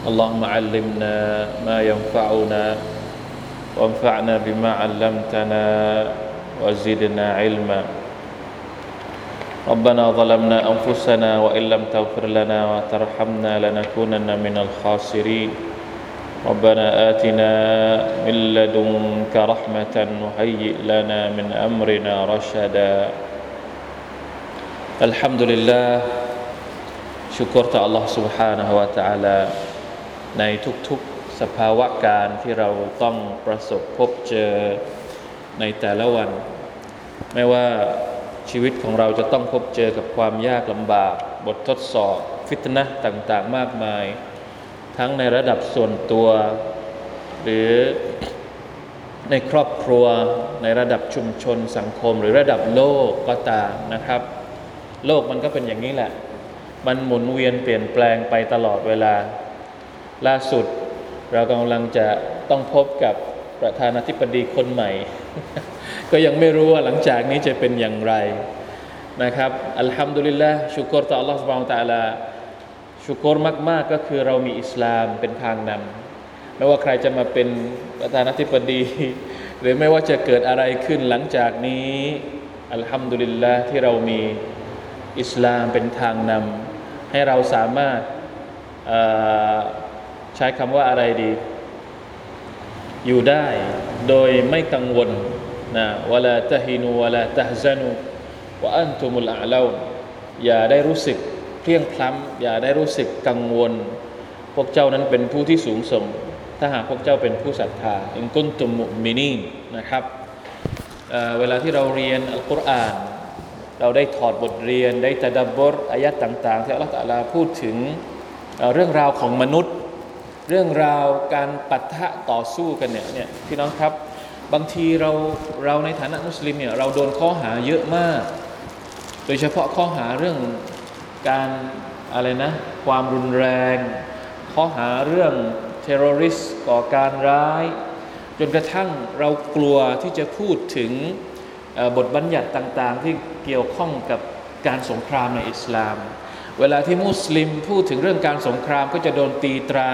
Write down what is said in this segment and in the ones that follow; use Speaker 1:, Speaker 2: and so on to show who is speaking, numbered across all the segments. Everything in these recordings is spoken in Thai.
Speaker 1: اللهم علمنا ما ينفعنا وانفعنا بما علمتنا وزدنا علما. ربنا ظلمنا أنفسنا وإن لم تغفر لنا وترحمنا لنكونن من الخاسرين. ربنا آتنا من لدنك رحمة وهيئ لنا من أمرنا رشدا. الحمد لله. شكرت الله سبحانه وتعالى. ในทุกๆสภาวะการที่เราต้องประสบพบเจอในแต่ละวัน ไม่ว่าชีวิตของเราจะต้องพบเจอกับความยากลำบาก บททดสอบ ฟิตนะต่างๆ มากมาย ทั้งในระดับส่วนตัว หรือในครอบครัว ในระดับชุมชนสังคม หรือระดับโลกก็ตามนะครับ โลกมันก็เป็นอย่างนี้แหละ มันหมุนเวียนเปลี่ยนแปลงไปตลอดเวลา ล่าสุดเรากำลังจะต้องพบกับประธานาธิบดีคนใหม่ ก็ยังไม่รู้ว่าหลังจากนี้จะเป็นอย่างไรนะครับ อัลฮัมดุลิลละชุกรต่อ Allah سبحانه และ تعالى ชุกรมาก ๆ ก็คือเรามีอิสลามเป็นทางนำไม่ว่าใครจะมาเป็นประธานาธิบดี หรือไม่ว่าจะเกิดอะไรขึ้นหลังจากนี้ อัลฮัมดุลิลละที่เรามีอิสลามเป็นทางนำให้เราสามารถ ใช้คำว่าอะไรดี อยู่ได้โดยไม่กังวลนะวลาตะฮินูวลาตะฮซานูวะอันตุมุลอาลาอย่าได้รู้สึกเพลียงพล้ำอย่าได้รู้สึกกังวล พวกเจ้านั้นเป็นผู้ที่สูงส่ง ถ้าหากพวกเจ้าเป็นผู้ศรัทธาอินกุนตุมุมินีนนะครับเเวลาที่เราเรียนอัลกุรอานเราได้ถอดบทเรียนได้ตะดับบทอายัดต่าง ๆ ที่อัลลอฮฺพูดถึงเรื่องราวของมนุษย์ เรื่องราวการปัทะต่อสู้กันเนี่ยเนี่ยพี่น้องครับบางทีเราเราในฐานะมุสลิมเนี่ยเราโดนข้อหาเยอะมาก โดยเฉพาะข้อหาเรื่องการอะไรนะความรุนแรง ข้อหาเรื่องเทอร์ริสก่อการร้าย จนกระทั่งเรากลัวที่จะพูดถึงบทบัญญัติต่าง ๆ ที่เกี่ยวข้องกับการสงครามในอิสลาม เวลาที่มุสลิมพูดถึงเรื่องการสงครามก็จะโดนตีตรา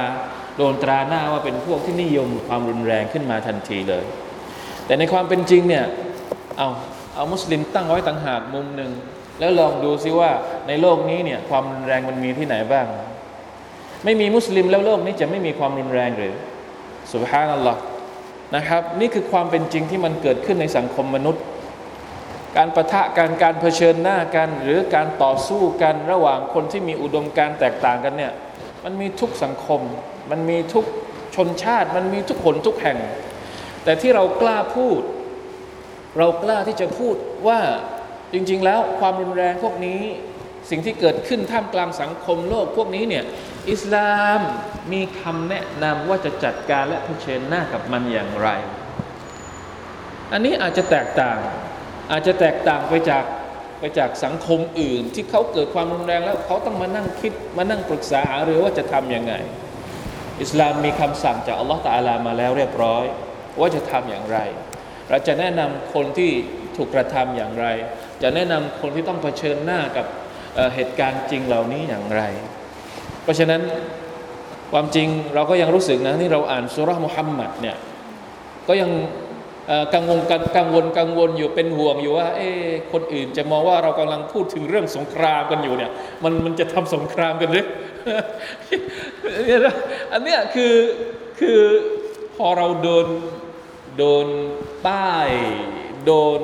Speaker 1: โดนตราหน้าว่าเป็นพวกที่นิยมความรุนแรงขึ้นมาทันทีเลย แต่ในความเป็นจริงเนี่ยเอาเอามุสลิมตั้งไว้ต่างหากมุมหนึ่งแล้วลองดูซิว่าในโลกนี้เนี่ยความรุนแรงมันมีที่ไหนบ้าง ไม่มีมุสลิมแล้วโลกนี้จะไม่มีความรุนแรงหรือสุบฮานัลลอฮ์นะครับ นี่คือความเป็นจริงที่มันเกิดขึ้นในสังคมมนุษย์ การประทะกันการเผชิญหน้ากัน หรือการต่อสู้กันระหว่างคนที่มีอุดมการแตกต่างกันเนี่ยมันมีทุกสังคม มันมีทุกชนชาติมันมีทุกคนทุกแห่ง แต่ที่เรากล้าพูด เรากล้าที่จะพูดว่าจริง ๆ แล้วความรุนแรงพวกนี้สิ่งที่เกิดขึ้นท่ามกลางสังคมโลกพวกนี้เนี่ยอิสลามมีคำแนะนำว่าจะจัดการและเผชิญหน้ากับมันอย่างไร อันนี้อาจจะแตกต่าง อาจจะแตกต่างไปจากไปจากสังคมอื่น ที่เขาเกิดความรุนแรงแล้วเขาต้องมานั่งคิดมานั่งปรึกษาหารือว่าจะทำยังไง อิสลามมีคำสั่งจากอัลลอฮฺตาลามาแล้วเรียบร้อย ว่าจะทำอย่างไร เราจะแนะนำคนที่ถูกกระทำอย่างไร จะแนะนำคนที่ต้องเผชิญหน้ากับเเหตุการณ์จริงเหล่านี้อย่างไร เพราะฉะนั้นความจริงเราก็ยังรู้สึกนะที่เราอ่านสุรมุฮัมมัดเนี่ยก็ยัง กังวลกังวลกังวลอยู่เป็นห่วงอยู่ว่าเอ๊คนอื่นจะมองว่าเรากำลังพูดถึงเรื่องสงครามกันอยู่เนี่ยมันมันจะทำสงครามกันหรืออันเนี้ยคือคือพอเราโดนโดนป้ายโดน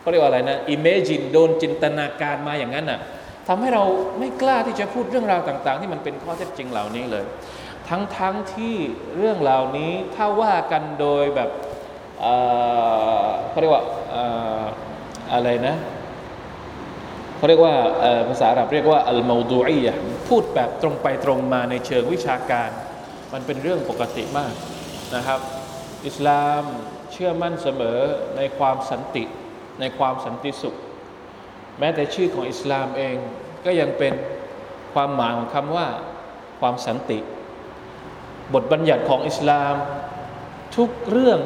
Speaker 1: เขาเรียกว่าอะไรนะ imagine โดนจินตนาการมาอย่างนั้นอะทำให้เราไม่กล้าที่จะพูดเรื่องราวต่าง ๆ ที่มันเป็นข้อเท็จจริงเหล่านี้เลย ทั้งๆทที่เรื่องเหล่านี้ถ้าว่ากันโดยแบบ เขาเรียกว่าอะไรนะเขาเรียกว่าภาษาอาหรับเรียกว่าอัลมาดูอียพูดแบบตรงไปตรงมาในเชิงวิชาการ มันเป็นเรื่องปกติมากนะครับ อิสลามเชื่อมั่นเสมอในความสันติ ในความสันติสุข แม้แต่ชื่อของอิสลามเองก็ยังเป็นความหมายของคำว่าความสันติ บทบัญญัติของอิสลาม ทุกเรื่อง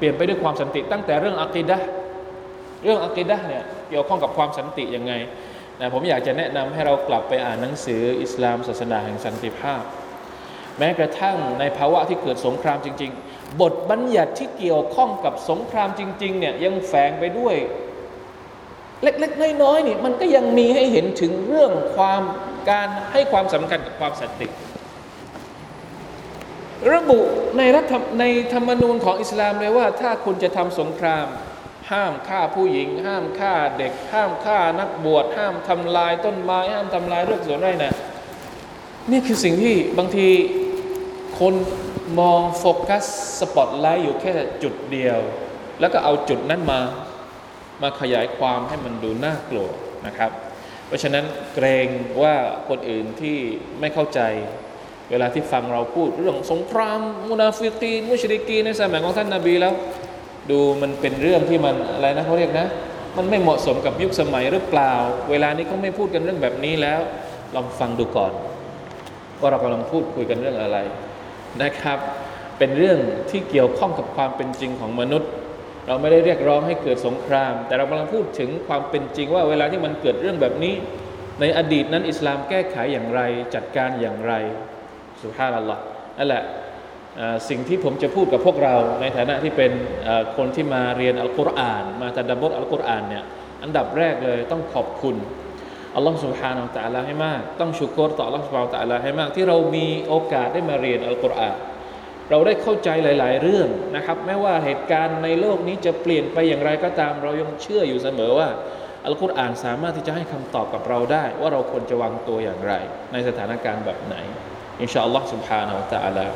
Speaker 1: เปลี่ยนไปด้วยความสันติ ตั้งแต่เรื่องอักีดะเรื่องอักีดะเนี่ยเกี่ยวข้องกับความสันติยังไงนะผมอยากจะแนะนำให้เรากลับไปอ่านหนังสืออิสลามศาสนาแห่งสันติภาพ แม้กระทั่งในภาวะที่เกิดสงครามจริง ๆ บทบัญญัติที่เกี่ยวข้องกับสงครามจริงๆเนี่ยยังแฝงไปด้วย เล็กๆน้อยๆนี่มันก็ยังมีให้เห็นถึงเรื่องความการให้ความสำคัญกับความสันติ ระบุในรัฐในธรรมนูญของอิสลามเลยว่า ถ้าคุณจะทำสงคราม ห้ามฆ่าผู้หญิง ห้ามฆ่าเด็ก ห้ามฆ่านักบวช ห้ามทำลายต้นไม้ ห้ามทำลายเรื่องสวนไร่นะนี่คือสิ่งที่บางทีคนมองโฟกัสสปอตไลท์อยู่แค่จุดเดียว แล้วก็เอาจุดนั้นมามาขยายความให้มันดูน่ากลัวนะครับ เพราะฉะนั้นเกรงว่าคนอื่นที่ไม่เข้าใจ เวลาที่ฟังเราพูดเรื่องสงคราม มุนาฟิกีนมุชริกีในสมัยของท่านนาบีแล้ว ดูมันเป็นเรื่องที่มันอะไรนะเขาเรียกนะ มันไม่เหมาะสมกับยุคสมัยหรือเปล่า เวลานี้เขาไม่พูดกันเรื่องแบบนี้แล้ว ลองฟังดูก่อน ว่าเรากำลังพูดคุยกันเรื่องอะไรนะครับ เป็นเรื่องที่เกี่ยวข้องกับความเป็นจริงของมนุษย์ เราไม่ได้เรียกร้องให้เกิดสงคราม แต่เรากำลังพูดถึงความเป็นจริงว่าเวลาที่มันเกิดเรื่องแบบนี้ ในอดีตนั้นอิสลามแก้ไขอย่างไร จัดการอย่างไร สุภาพอัลลอฮ์นั่นแหละสิ่งที่ผมจะพูดกับพวกเราในฐานะที่เป็นคนที่มาเรียนอัลกุรอาน มาตัดับบทอัลกุรอานเนี่ยอันดับแรกเลยต้องขอบคุณอัลลอฮฺสุบฮานาอัลตะลาให้มาก ต้องชุกรต่ออัลลอฮฺสุบฮานาอัลตะลาให้มาก ที่เรามีโอกาสได้มาเรียนอัลกุรอานเราได้เข้าใจหลาย ๆ เรื่องนะครับแม้ว่าเหตุการณ์ในโลกนี้จะเปลี่ยนไปอย่างไรก็ตาม เรายังเชื่ออยู่เสมอว่าอัลกุรอานสามารถที่จะให้คำตอบกับเราได้ ว่าเราควรจะวางตัวอย่างไร ในสถานการณ์แบบไหน อินชาอัลลอฮฺสุบฮานาอัลตะลา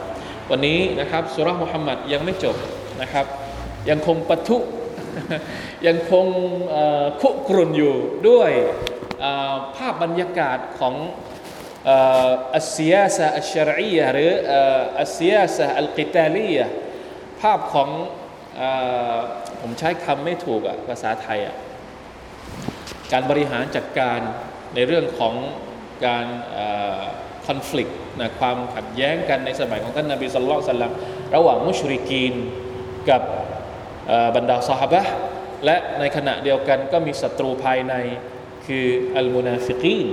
Speaker 1: วันนี้นะครับสุรมุฮัมมัดยังไม่จบนะครับ ยังคงปะทุ ยังคงคุกรุ่นอยู่ด้วยภาพบรรยากาศของอัสซียาสะอัชรียหรืออัสซียาสะอัลกิตาลียภาพของผมใช้คำไม่ถูกอะภาษาไทยอะการบริหารจัดการในเรื่องของการ คอน FLICT นะความขัดแย้งกันในสมัยของท่านนาบีสุลต่านลัมระหว่างมุชริกีนกับบรรดาสหบะและในขณะเดียวกันก็มีศัตรูภายในคืออัลมุนาฟิกีน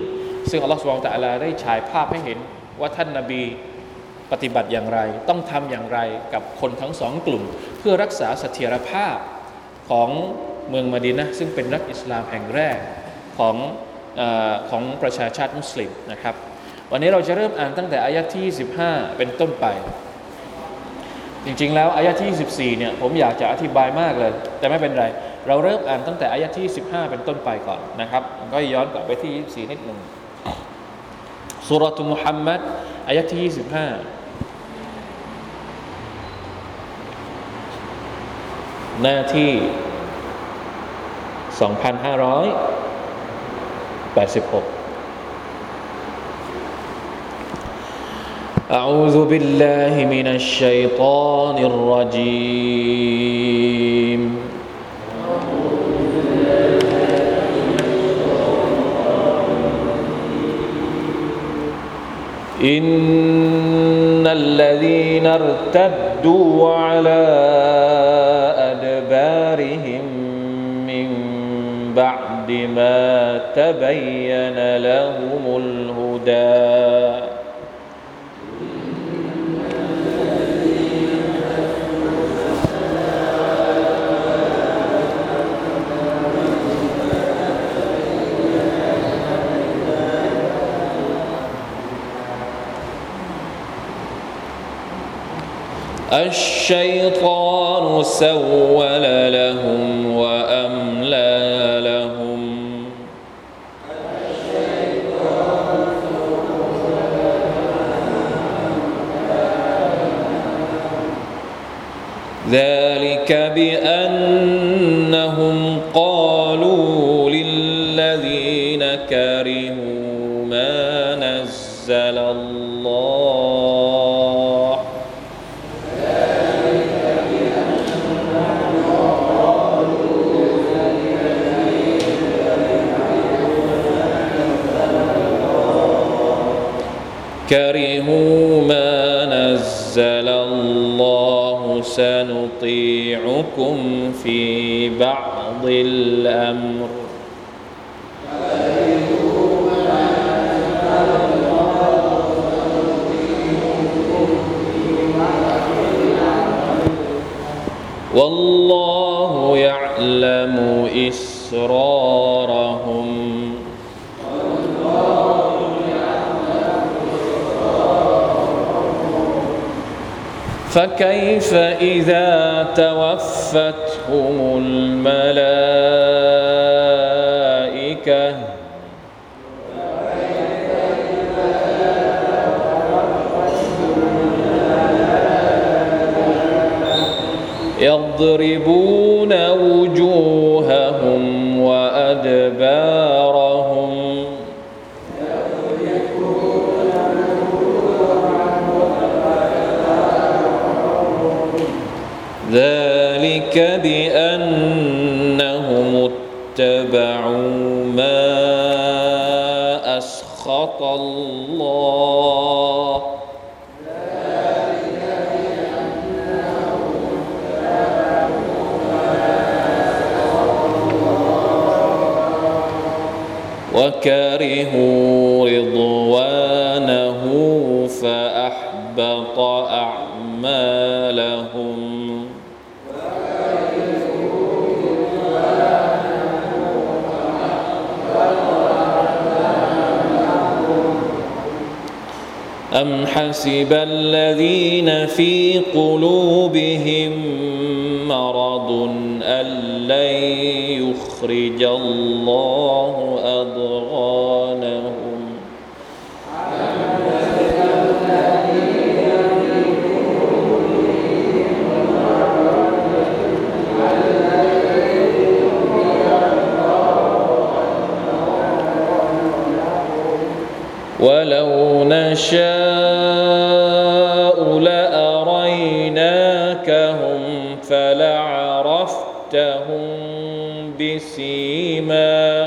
Speaker 1: ซึ่งอัลลอฮฺสุบานตะลาได้ฉายภาพให้เห็นว่าท่านนาบีปฏิบัติอย่างไร ต้องทำอย่างไรกับคนทั้งสองกลุ่ม เพื่อรักษาเสถียรภาพของเมืองมาดีนะซึ่งเป็นรัฐอิสลามแห่งแรกของอของประชาชาติมุสลิมนะครับ วันนี้เราจะเริ่มอ่านตั้งแต่อายะที่25เป็นต้นไป จริงๆ แล้วอายะที่24เนี่ยผมอยากจะอธิบายมากเลย แต่ไม่เป็นไร เราเริ่มอ่านตั้งแต่อายะที่ 15 เป็นต้นไปก่อนนะครับก็ย้อนกลับไปที่ 24 นิดหนึ่งสุรทุมุฮัมมัดอายะที่ 25หน้าที่ 2586 أعوذ بالله من الشيطان الرجيم. إن الذين ارتدوا على أدبارهم من بعد ما تبين لهم الهدى. الشيطان سول لهم وأملى لهم. ذلك بأنهم سنطيعكم في بعض الأمر. والله يعلم إسرارهم. فكيف إذا توفتهم الملائكة يضربون وجوههم وأدبارهم ذلك بأنهم اتبعوا ما أسخط الله. وكرهوا رضوانه أم حسب الذين في قلوبهم مرض أن لن يخرج الله ولو نشاء لأريناكهم فلعرفتهم بسيماهم.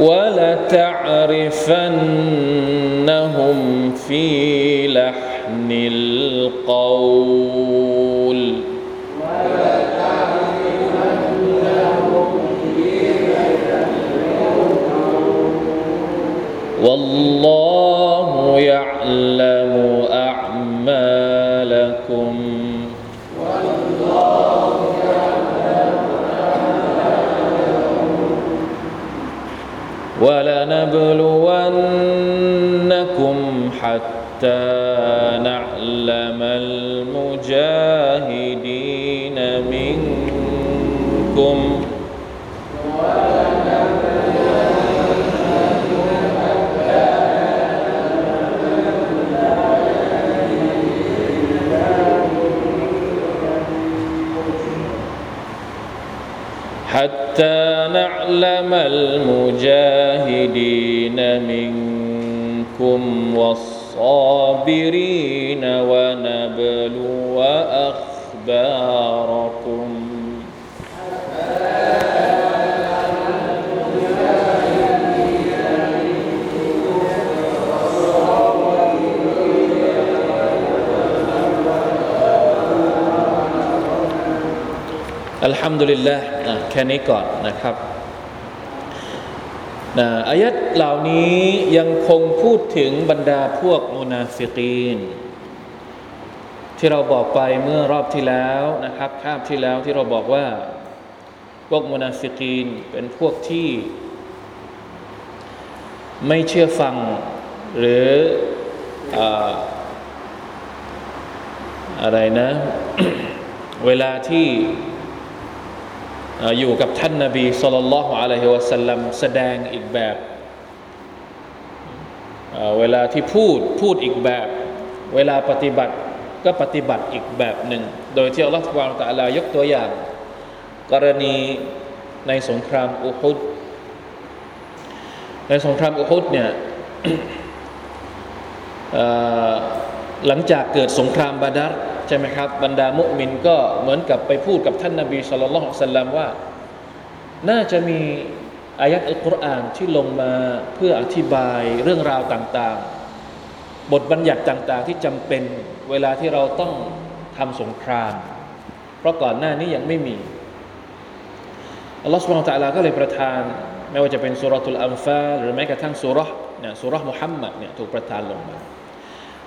Speaker 1: ولتعرفنهم في حتى نعلم المجاهدين منكم. حتى نعلم المجاهدين منكم. والصابرين ونبلو أخباركمอัลฮัมดุลิลละอ่ะแค่นี้ก่อนนะครับ นะอายัดเหล่านี้ยังคงพูดถึงบรรดาพวกมุนาฟิกีน ที่เราบอกไปเมื่อรอบที่แล้วนะครับคาบที่แล้วที่เราบอกว่า พวกมุนาฟิกีนเป็นพวกที่ ไม่เชื่อฟังหรือออะไรนะ เวลาที่ อยู่กับท่านนาบีสุลต่านละฮ์อะลัยฮิวะสัลลัมแสดงอีกแบบเวลาที่พูดพูดอีกแบบ เวลาปฏิบัติก็ปฏิบัติอีกแบบหนึ่ง โดยที่อัลลอฮฺทุกวางตะลายกตัวอย่าง กรณีในสงครามอุฮุดในสงครามอุฮุดเนี่ยหลังจากเกิดสงครามบาดัร ใช่ไหมครับ บรรดามุมินก็เหมือนกับไปพูดกับท่านนาบีสุลต่านสัลลัมว่า น่าจะมีอายัดอัลกุรอานที่ลงมาเพื่ออธิบายเรื่องราวต่างๆ บทบัญญัติต่างๆ ที่จำเป็นเวลาที่เราต้องทำสงคราม เพราะก่อนหน้านี้ยังไม่มีอัลลอฮฺสุบฮานตะลาก็เลยประทาน ไม่ว่าจะเป็นสุรทูลอัมฟาหรือแม้กระทั่งสุรเนี่ยสุรมุฮัมมัดเนี่ยถูกประทานลงมา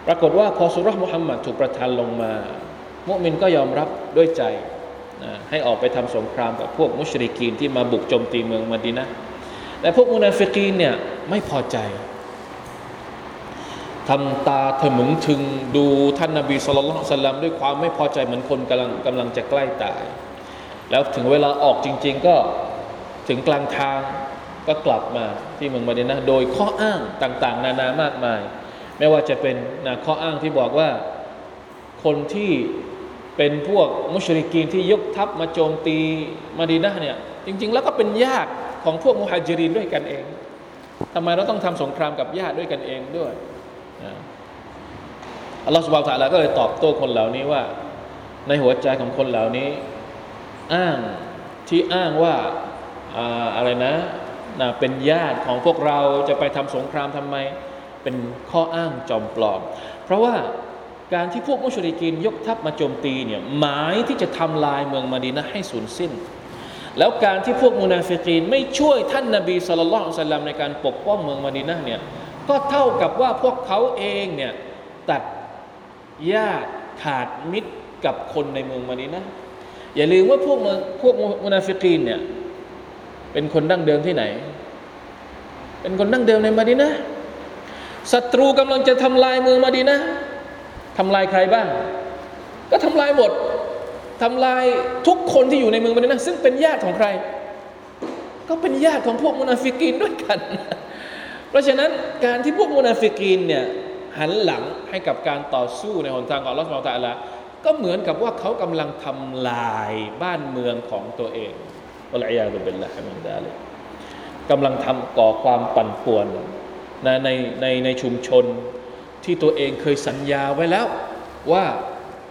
Speaker 1: ปรากฏว่าพอสุรมุฮัมมัดถูกประทานลงมา มุมินก็ยอมรับด้วยใจนะให้ออกไปทำสงครามกับพวกมุชริกีนที่มาบุกโจมตีเมืองมดีนะแต่พวกมุนาฟิกีนเนี่ยไม่พอใจทำตาถมึงถึงดูท่านนาบีสุลต่านสลัมด้วยความไม่พอใจเหมือนคนกำลังกำลังจะใกล้ตาย แล้วถึงเวลาออกจริง ๆ ก็ถึงกลางทางก็กลับมาที่เมืองมดีนะโดยข้ออ้างต่าง ๆ นานามากมาย ไม่ว่าจะเป็นนะข้ออ้างที่บอกว่าคนที่เป็นพวกมุชริกีนที่ยกทัพมาโจมตีมาดีนะเนี่ยจริง ๆ แล้วก็เป็นญาติของพวกมุฮัจิรินด้วยกันเองทำไมเราต้องทำสงครามกับญาติด้วยกันเองด้วยอัลลอฮฺสุบฮฺตะลาก็เลยตอบโต้คนเหล่านี้ว่า ในหัวใจของคนเหล่านี้ อ้างที่อ้างว่าอะไรนะนะเป็นญาติของพวกเราจะไปทำสงครามทำไม เป็นข้ออ้างจอมปลอม เพราะว่าการที่พวกมุชริกินยกทัพมาโจมตีเนี่ยหมายที่จะทำลายเมืองมาดีนะให้สูญสิ้น แล้วการที่พวกมุนาฟิกีนไม่ช่วยท่านนาบีสุลต่านสลลัมในการปกป้องเมืองมาดีนะเนี่ยก็เท่ากับว่าพวกเขาเองเนี่ยตัดญาติขาดมิตรกับคนในเมืองมาดีนะอย่าลืมว่าพวกมพวก منافقين เนี่ยเป็นคนดั้งเดิมที่ไหน เป็นคนดั้งเดิมในมาดีนะ ศัตรูกำลังจะทำลายเมืองมาดีนะทำลายใครบ้าง ก็ทำลายหมดทำลายทุกคนที่อยู่ในเมืองมาดีนะซึ่งเป็นญาติของใคร ก็เป็นญาติของพวก منافقين ด้วยกัน เพราะฉะนั้นการที่พวกมุนาฟิกีนเนี่ยหันหลังให้กับการต่อสู้ในหนทางของอัลลอฮฺสุบตะลาก็เหมือนกับว่าเขากำลังทำลายบ้านเมืองของตัวเองอัลลอฮฺยาลุบิลละฮิมินดาลิกำลังทำก่อความปั่นป่วน นะในในในชุมชนที่ตัวเองเคยสัญญาไว้แล้วว่า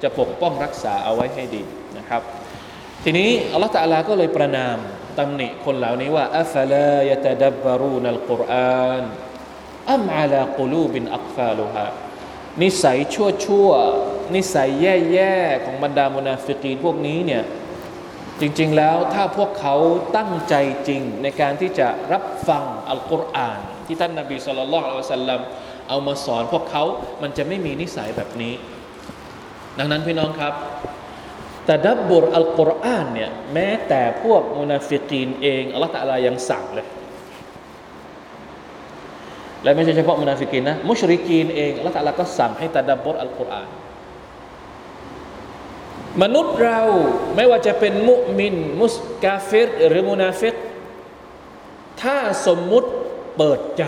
Speaker 1: จะปกป้องรักษาเอาไว้ให้ดีนะครับ ทีนี้อัลลอฮฺตะลาก็เลยประนามตำหนิคนเหล่านี้ว่าอัฟลายะตดับบรูนัลกุรอานอัมอาลากุลูบินอักฟาลุฮานิสัยชั่วชั่วนิสัยแย่ๆของบรรดามุนาฟิกีนพวกนี้เนี่ยจริงๆแล้วถ้าพวกเขาตั้งใจจริงในการที่จะรับฟังอัลกุรอาน ที่ท่านนาบีสุลต่านละอัลสัลลัมเอามาสอนพวกเขามันจะไม่มีนิสัยแบบนี้ ดังนั้นพี่น้องครับتدبر อัลกุรอานเนี่ยแม้แต่พวก منافقين เองอัลลอฮฺ تعالى ยังสั่งเลย และไม่ใช่เฉพาะ منافقين นะ مشركين เองอัลลอฮฺ تعالى ก็สั่งให้تدبر อัลกุรอานมนุษย์เราไม่ว่าจะเป็นمؤمن มุส كافر หรือ منافق ถ้าสมมุติ เปิดใจ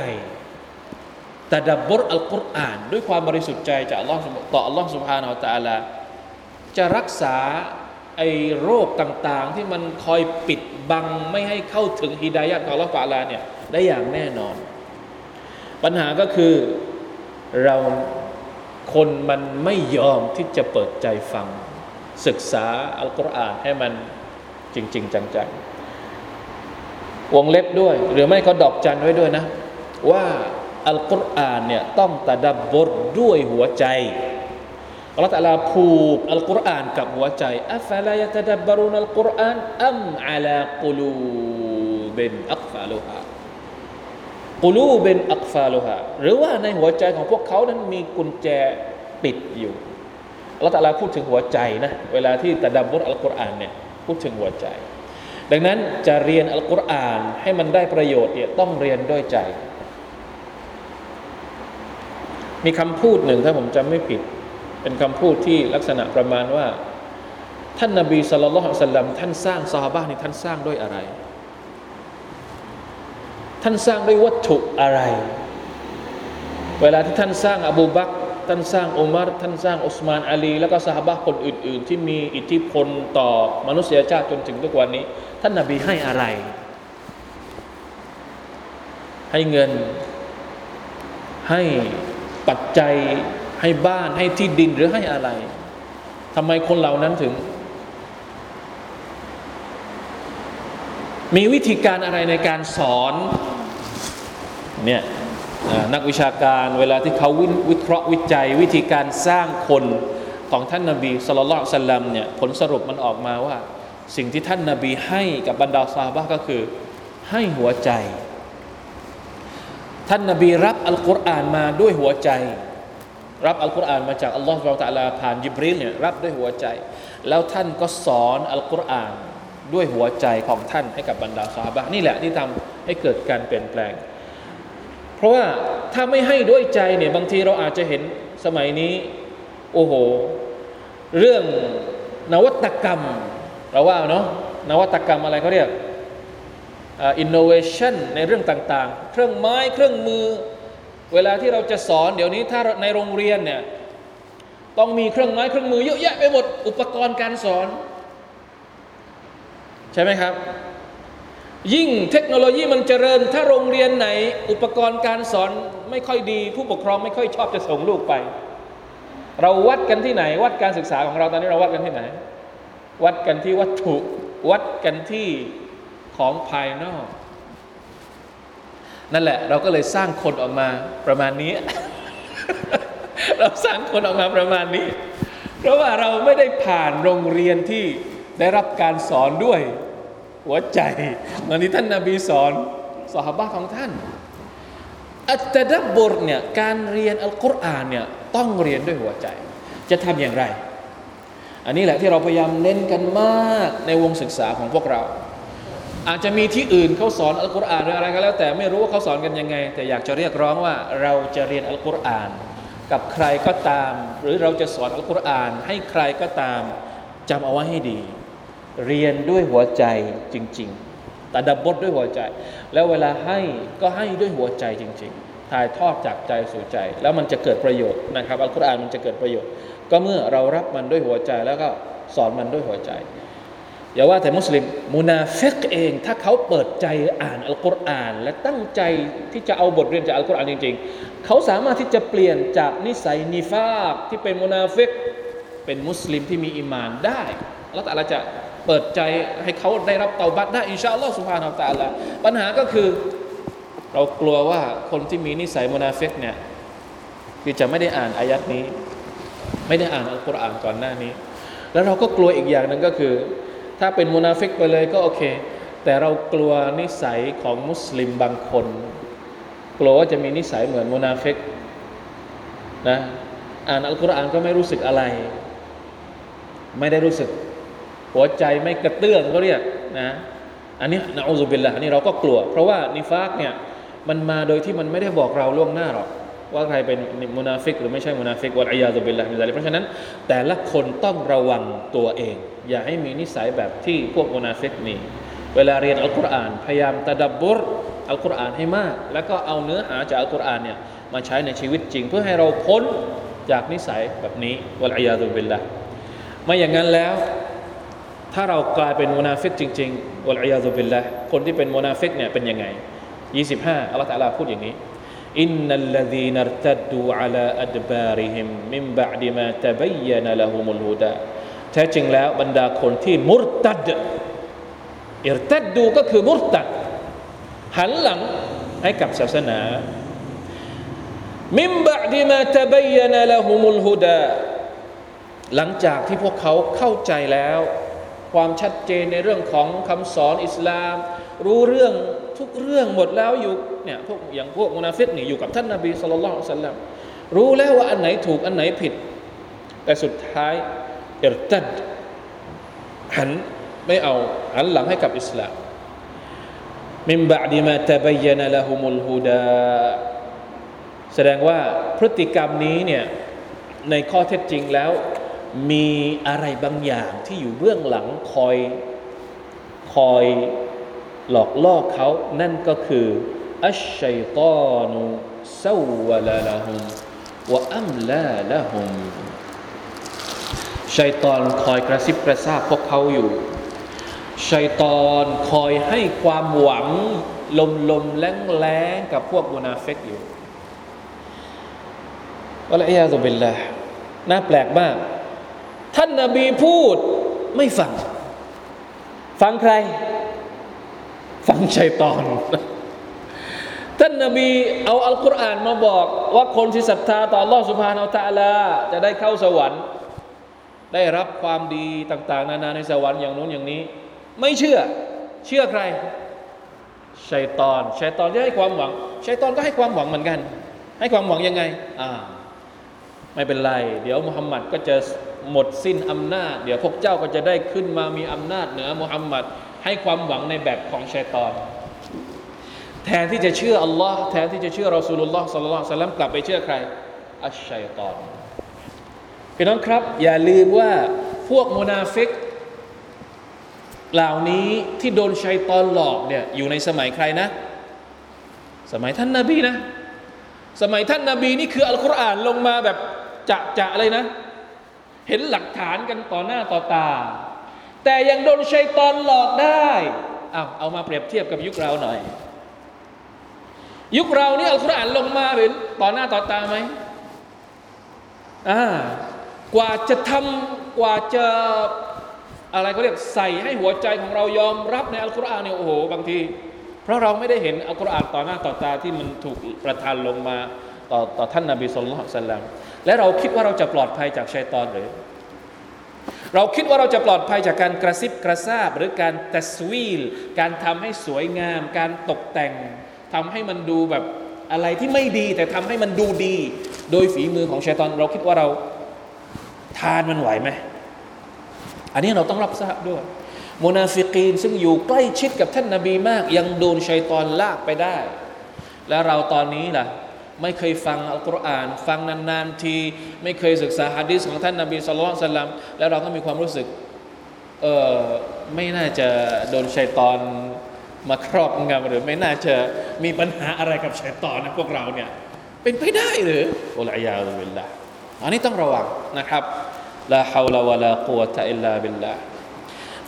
Speaker 1: تدبر อัลกุรอาน ด้วยความบริสุทธิ์ใจจากอัลลอฮ์ต่ออัลลอฮ์สุบฮานาอัลตะลาจะรักษาไอ้โรคต่างๆ ที่มันคอยปิดบังไม่ให้เข้าถึงฮิดายะของอัลลอฮ์ฟะลาเนี่ยได้อย่างแน่นอน ปัญหาก็คือเราคนมันไม่ยอมที่จะเปิดใจฟัง ศึกษาอัลกุรอานให้มันจริง ๆ จังๆ วงเล็บด้วย หรือไม่ก็ดอกจันไว้ด้วยนะ ว่าอัลกุรอานเนี่ยต้องตะดับบทด้วยหัวใจอัลลอฮฺตะลาผูกอัลกุรอานกับหัวใจอัฟลายะตะดับบรุนอัลกุรอานอัมอัลากลูเบนอักฟาลุฮากลูเบนอักฟาลุฮาหรือว่าในหัวใจของพวกเขานั้นมีกุญแจปิดอยู่อัลลอฮฺตะลาพูดถึงหัวใจนะเวลาที่ตะดับบทอัลกุรอานเนี่ยพูดถึงหัวใจ ดังนั้นจะเรียนอัลกุรอานให้มันได้ประโยชน์เนี่ยต้องเรียนด้วยใจ มีคำพูดหนึ่งถ้าผมจำไม่ผิด เป็นคำพูดที่ลักษณะประมาณว่า ท่านนาบีสุลต่านสัลลัมท่านสร้างซาฮาบะนี่ท่านสร้างด้วยอะไร ท่านสร้างด้วยวัตถุอะไร เวลาที่ท่านสร้างอบูบัก ท่านสร้างอุมารท่านสร้างอุสมานอาลี แล้วก็ซาฮาบะคนอื่น ๆ ที่มีอิทธิพลต่อมนุษยชาติจนถึงทุกวันนี้ ท่านนาบีให้อะไร ให้เงิน ให้ปัจจัยให้บ้านให้ที่ดินหรือให้อะไรทำไมคนเหล่านั้นถึง มีวิธีการอะไรในการสอนเนี่ย นักวิชาการเวลาที่เขาวิเคราะห์วิจัย วิธีการสร้างคนของท่านนาบีสุลต่านสัลลัมเนี่ยผลสรุปมันออกมาว่า สิ่งที่ท่านนาบีให้กับบรรดาซาบะก็คือให้หัวใจ ท่านนาบีรับอัลกุรอานมาด้วยหัวใจ รับอัลกุรอานมาจากอัลลอฮฺสุบตะลาผ่านยิบรีลเนี่ยรับด้วยหัวใจ แล้วท่านก็สอนอัลกุรอานด้วยหัวใจของท่านให้กับบรรดาซาบะนี่แหละที่ทำให้เกิดการเปลี่ยนแปลง ราะว่าถ้าไม่ให้ด้วยใจเนี่ยบางทีเราอาจจะเห็นสมัยนี้ โอ้โห เรื่องนวัตกรรม เราว่าเนาะนวัตกรรมอะไรเขาเรียกอินโนเวชันในเรื่องต่างๆ เครื่องไม้เครื่องมือ เวลาที่เราจะสอน เดี๋ยวนี้ถ้าในโรงเรียนเนี่ยต้องมีเครื่องไม้เครื่องมือเยอะแยะไปหมดอุปกรณ์การสอน ใช่ไหมครับ ยิ่งเทคโนโลยีมันเจริญ ถ้าโรงเรียนไหน อุปกรณ์การสอนไม่ค่อยดี ผู้ปกครองไม่ค่อยชอบจะส่งลูกไป เราวัดกันที่ไหน วัดการศึกษาของเราตอนนี้เราวัดกันที่ไหน วัดกันที่วัตถุ วัดกันที่ของภายนอก นั่นแหละ เราก็เลยสร้างคนออกมาประมาณนี้ เราสร้างคนออกมาประมาณนี้ เพราะว่าเราไม่ได้ผ่านโรงเรียนที่ได้รับการสอนด้วย หัวใจเหมือนที่ท่านนาบีสอนสหบาของท่าน อัตดับบุรเนี่ยการเรียนอัลกุรอานเนี่ยต้องเรียนด้วยหัวใจ จะทำอย่างไร อันนี้แหละที่เราพยายามเน้นกันมากในวงศึกษาของพวกเรา อาจจะมีที่อื่นเขาสอนอัลกุรอานหรืออะไรก็แล้ว แต่ไม่รู้ว่าเขาสอนกันยังไง แต่อยากจะเรียกร้องว่าเราจะเรียนอัลกุรอาน กับใครก็ตาม หรือเราจะสอนอัลกุรอาน ให้ใครก็ตามจำเอาไว้ให้ดี เรียนด้วยหัวใจจริงๆแต่ดับบทด้วยหัวใจ แล้วเวลาให้ก็ให้ด้วยหัวใจจริง ๆ ถ่ายทอดจากใจสู่ใจ แล้วมันจะเกิดประโยชน์นะครับอัลกุรอานมันจะเกิดประโยชน์ ก็เมื่อเรารับมันด้วยหัวใจแล้วก็สอนมันด้วยหัวใจอย่าว่าแต่มุสลิมมุนาฟิกเอง ถ้าเขาเปิดใจอ่านอัลกุรอาน และตั้งใจที่จะเอาบทเรียนจากอัลกุรอานจริง ๆ เขาสามารถที่จะเปลี่ยนจากนิสัย نفاق ที่เป็น منافق เป็นมุสลิมที่มี إيمان ได้ แล้วอัลลอฮฺจะ เปิดใจให้เขาได้รับتوبة ได้ إن شاء الله سبحانه وتعالى ปัญหาก็คือเรากลัวว่าคนที่มีนิสัยمنافق เนี่ยคือจะไม่ได้อ่านอายะฮ์นี้ ไม่ได้อ่านอัลกุรอานก่อนหน้านี้ แล้วเราก็กลัวอีกอย่างหนึ่งก็คือ ถ้าเป็นمنافق ไปเลยก็โอเค แต่เรากลัวนิสัยของมุสลิมบางคน กลัวว่าจะมีนิสัยเหมือนمنافق นะอ่านอัลกุรอานก็ไม่รู้สึกอะไร ไม่ได้รู้สึก หัวใจไม่กระเตื้องก็เรียกนะอันนี้ نعوذ بالله อันนี้เราก็กลัว เพราะว่าنفاق เนี่ยมันมาโดยที่มันไม่ได้บอกเราล่วงหน้าหรอก ว่าใครเป็น منافق หรือไม่ใช่ منافق والعياذ بالله من ذلك เพราะฉะนั้น แต่ละคนต้องระวังตัวเอง อย่าให้มีนิสัยแบบที่พวกมุนาฟิกมีเวลาเรียนอัลกุรอานพยายามتدبر อัลกุรอานให้มาก แล้วก็เอาเนื้อหาจากอัลกุรอานเนี่ยมาใช้ในชีวิตจริง เพื่อให้เราพ้นจากนิสัยแบบนี้والعياذ باللهไม่อย่างนั้นแล้ว ถ้าเรากลายเป็นมุนาฟิกจริงๆوالعياذ باللهคนที่เป็นมุนาฟิกเนี่ยเป็นยังไง 25อัลลอฮฺตะลาพูดอย่างนี้إن الذين ارتدوا على أدبارهمมิมบะดิมาตะบยนละฮุมุลฮุดาแท้จริงแล้วบรรดาคนที่มุรตัดอิรตัดดูก็คือมุรตัด หันหลังให้กับศาสนามิมบะดิมาตะบยนละฮุมุลฮุดาหลังจากที่พวกเขาเข้าใจแล้ว ความชัดเจนในเรื่องของคำสอนอิสลาม รู้เรื่องทุกเรื่องหมดแล้วอยู่เนี่ยพวกอย่างพวกมุนาฟิกนี่อยู่กับท่านนาบีสุลต่านสัลลัมรู้แล้วว่าอันไหนถูกอันไหนผิด แต่สุดท้ายเอรตัดหันไม่เอาหันหลังให้กับอิสลามมิมบะดีมาตะบยนละฮุมุลฮูดาแสดงว่าพฤติกรรมนี้เนี่ยในข้อเท็จจริงแล้ว มีอะไรบางอย่างที่อยู่เบื้องหลังคอยคอยหลอกล่อเขานั่นก็คืออัชชัยตานุซาวลาละฮุมวะอัมลาละฮุมชัยตอนคอยกระซิบกระซาบพวกเขาอยู่ชัยตอนคอยให้ความหวังลมลมแรงแรงกับพวกมุนาเฟกอยู่อัลอยาตุบิลลาน่าแปลกมาก ท่านนาบีพูดไม่ฟัง ฟังใคร ฟังชัยตอน ท่านนาบีเอาอัลกุรอานมาบอกว่าคนที่ศรัทธาต่อ Allah سبحانه และ تعالى จะได้เข้าสวรรค์ ได้รับความดีต่าง ๆ นานาในสวรรค์อย่างนู้นอย่างนี้ ไม่เชื่อ เชื่อใคร ชัยตอน ชัยตอนที่ให้ความหวัง ชัยตอนก็ให้ความหวังเหมือนกัน ให้ความหวังยังไง อ่า ไม่เป็นไร เดี๋ยวมุฮัมมัดก็จะ หมดสิ้นอำนาจ เดี๋ยวพวกเจ้าก็จะได้ขึ้นมามีอำนาจเหนือมุฮัมมัดให้ความหวังในแบบของชัยตอน แทนที่จะเชื่ออัลลอฮ์แทนที่จะเชื่อرسول الله صلى الله عليه وسلمกลับไปเชื่อใคร الشيطانพี่น้องครับ อย่าลืมว่าพวกมุนาฟิกเหล่านี้ที่โดนชัยตอนหลอกเนี่ยอยู่ในสมัยใครนะ สมัยท่านนาบีนะ สมัยท่านนาบีนี่คืออัลกุรอานลงมาแบบจะจะเลยนะ เห็นหลักฐานกันต่อหน้าต่อตา แต่ยังโดนชัยตอนหลอกได้เอาเอามาเปรียบเทียบกับยุคเราหน่อย ยุคเรานี่อัลกุรอานลงมาเห็นต่อหน้าต่อตาไหมอ่ากว่าจะทำกว่าจะอะไรเขาเรียกใส่ให้หัวใจของเรายอมรับในอัลกุรอานเนี่ยโอ้โหบางทีเพราะเราไม่ได้เห็นอัลกุรอานต่อหน้าต่อตาที่มันถูกประทานลงมาต่อต่อท่านนาบีสุลต่านสัลลัม และเราคิดว่าเราจะปลอดภัยจากชัยตอนหรือ เราคิดว่าเราจะปลอดภัยจากการกระซิบกระซาบ หรือการตัสวีล การทำให้สวยงาม การตกแต่งทำให้มันดูแบบอะไรที่ไม่ดีแต่ทำให้มันดูดี โดยฝีมือของชัยตอน เราคิดว่าเราทานมันไหวไหมอันนี้เราต้องรับทราบด้วยมุนาฟิกีนซึ่งอยู่ใกล้ชิดกับท่านนาบีมาก ยังโดนชัยตอนลากไปได้ แล้วเราตอนนี้ล่ะ ไม่เคยฟังอัลกุรอาน ฟังนานๆที ไม่เคยศึกษาฮะดีษของท่านนาบีصلى الله عليه وسلمแล้วเราก็มีความรู้สึกเออไม่น่าจะโดนชัยตอนมาครอบงำหรือไม่น่าจะมีปัญหาอะไรกับชัยตอนนะพวกเราเนี่ยเป็นไปได้หรือوالعياذ باللهอันนี้ต้องระวังนะครับลาฮาวลาวะลากุวะตะอิลลาบิลลา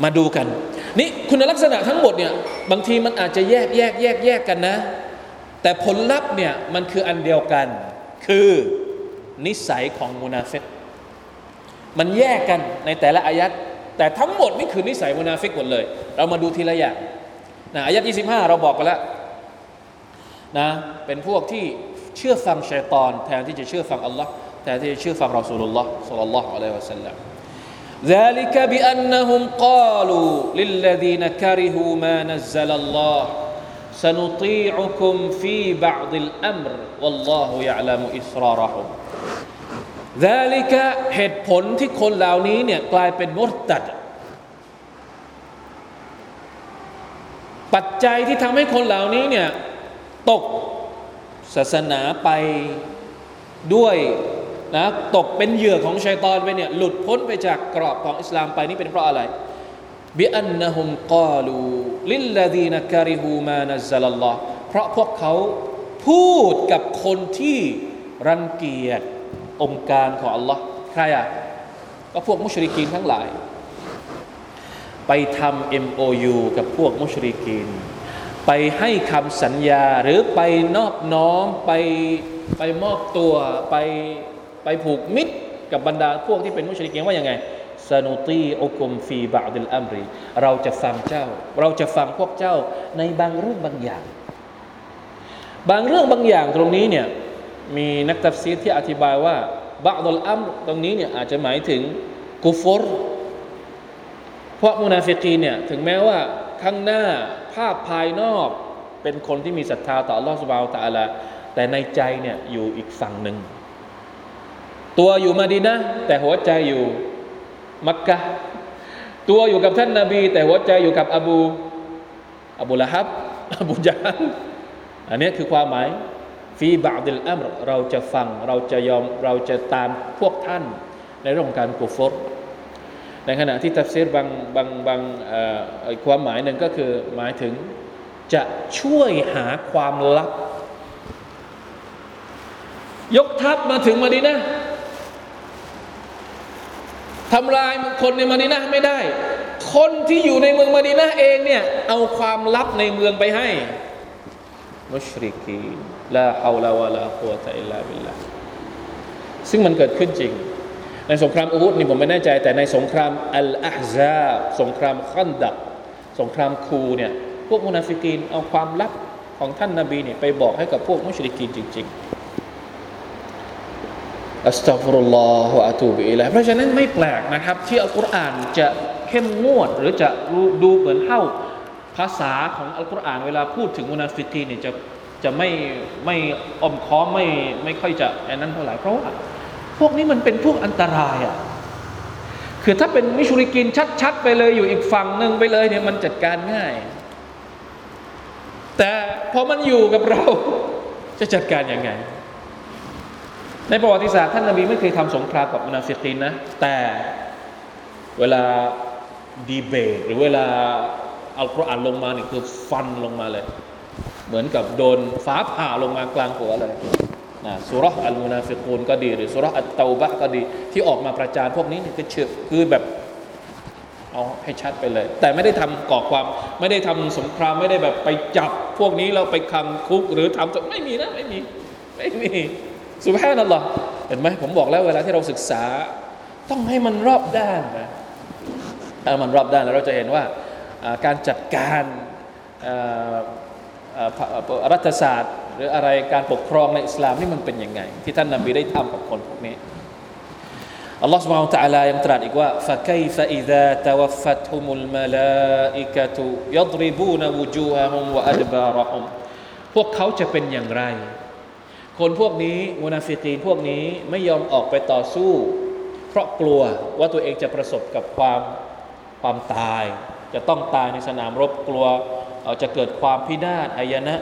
Speaker 1: มาดูกัน นี่คุณลักษณะทั้งหมดเนี่ยบางทีมันอาจจะแยกแยกแยกแยกกันนะ แต่ผลลัพธ์เนี่ยมันคืออันเดียวกัน คือนิสัยของมุนาฟิกมันแยกกันในแต่ละอายัดแต่ทั้งหมดนี่คือนิสัยมุนาฟิกหมดเลย เรามาดูทีละอย่างนะอายัด25 เราบอกไปแล้วนะเป็นพวกที่เชื่อฟังชัยตอน แทนที่จะเชื่อฟังอัลลอฮ์แทนที่จะเชื่อฟังรอสูลุลลอฮ์สัลลัลลอฮุอะลัยฮิวะสัลลัม ذلك بأنهم قالوا للذين كرهوا ما نزل الله سنطيعكم في بعض الأمر والله يعلم إسرارهم ذلك เหตุผลที่คนเหล่านี้เนี่ยกลายเป็นมุรตัด ปัจจัยที่ทำให้คนเหล่านี้เนี่ยตกศาสนาไปด้วยนะตกเป็นเหยื่อของชัยตอนไปเนี่ยหลุดพ้นไปจากกรอบของอิสลามไปนี่เป็นเพราะอะไร บิอันนะฮุมกาลูลิลลดีนการิฮูมานัซลลอฮ์เพราะพวกเขาพูดกับคนที่รังเกียจองค์การของ Allah ใครอะก็พวกมุชริกีนทั้งหลาย ไปทำ MOU กับพวกมุชริกีน ไปให้คำสัญญาหรือไปนอบน้อมไปไปมอบตัวไปไปผูกมิตรกับบรรดาพวกที่เป็นมุชริกีนว่ายังไง สนุตีอุกุมฟีบาดิลอัมรี เราจะฟังเจ้า เราจะฟังพวกเจ้าในบางเรื่องบางอย่าง บางเรื่องบางอย่างตรงนี้เนี่ยมีนักตัฟซีที่อธิบายว่าบาดลอัมตรงนี้เนี่ยอาจจะหมายถึงกุฟรเพราะมุนาฟิกีเนี่ยถึงแม้ว่าข้างหน้าภาพภายนอกเป็นคนที่มีศรัทธาต่อลอสบาวตาละแต่ในใจเนี่ยอยู่อีกฝั่งหนึ่ง ตัวอยู่มาดีนะ แต่หัวใจอยู่ มักกะตัวอยู่กับท่านนาบี แต่หัวใจอยู่กับอบู อบูละฮับ อบูจานอันนี้คือความหมายฟีบาดิลอัมรเราจะฟังเราจะยอมเราจะตามพวกท่านในเรื่องการกุฟรในขณะที่ตัฟซีรบางบางบางความหมายหนึ่งก็คือหมายถึงจะช่วยหาความลับ ยกทัพมาถึงมาดีนะ ทำลายคนในมาดีนะไม่ได้ คนที่อยู่ในเมืองมาดีนะเองเนี่ยเอาความลับในเมืองไปให้ มุชริกีลาฮาวลาวะลากุวะตะอิลลาบิลลาซึ่งมันเกิดขึ้นจริง ในสงครามอูฮุดนี่ผมไม่แน่ใจ แต่ในสงครามอัลอาฮซาบสงครามขันดัก สงครามคูเนี่ยพวกมุนาฟิกีนเอาความลับของท่านนาบีเนี่ยไปบอกให้กับพวกมุชริกีนจริง ๆ أستغفر الله وأتوب إليهเพราะฉะนั้นไม่แปลกนะครับ ที่อัลกุรอานจะเข้มงวด หรือจะดูเหมือนเท่าภาษาของอัลกุรอานเวลาพูดถึงมุนาฟิกีเนี่ยจะจะไม่ไม่อมค้อมไม่ไม่ค่อยจะอันนั้นเท่าไหร่เพราะว่าพวกนี้มันเป็นพวกอันตรายอะคือถ้าเป็นมิชุริกินชัด ๆ ไปเลยอยู่อีกฝั่งหนึ่งไปเลยเนี่ยมันจัดการง่าย แต่พอมันอยู่กับเราจะจัดการยังไง ในประวัติศาสตร์ท่านนบีไม่เคยทำสงครามกับมุนาฟิกีนนะ แต่เวลาดีเบต หรือเวลาเอัลกุรอานลงมาเนี่ยคือฟันลงมาเลย เหมือนกับโดนฟ้าผ่าลงมากลางหัวเลยนะสุรษอัลมุนาฟิกูนก็ดี หรือสุรษอัตเตาบะก็ดี ที่ออกมาประจานพวกนี้เนี่ยคือเชื่อคือแบบเอาให้ชัดไปเลย แต่ไม่ได้ทำก่อความไม่ได้ทำสงครามไม่ได้แบบไปจับพวกนี้เราไปคังคุกหรือทำไม่มีนะไม่มีไม่มี สุภาพนั่นหรอเห็นไหมผมบอกแล้วเวลาที่เราศึกษา ต้องให้มันรอบด้านนะถ้ามันรอบด้านแล้วเราจะเห็นว่าการจัดการรัฐศาสตร์ หรืออะไรการปกครองในอิสลามนี่มันเป็นยังไง ที่ท่านนบีได้ทำกับคนพวกนี้อัลลอฮฺ سبحانه และ تعالى ยังตรัสอีกว่า فكيف إذا توفتهم الملائكة يضربون وجوههم وأدبارهم พวกเขาจะเป็นอย่างไร คนพวกนี้มุนาฟิกีนพวกนี้ไม่ยอมออกไปต่อสู้ เพราะกลัวว่าตัวเองจะประสบกับความความตาย จะต้องตายในสนามรบกลัวจะเกิดความพินาศอายนะ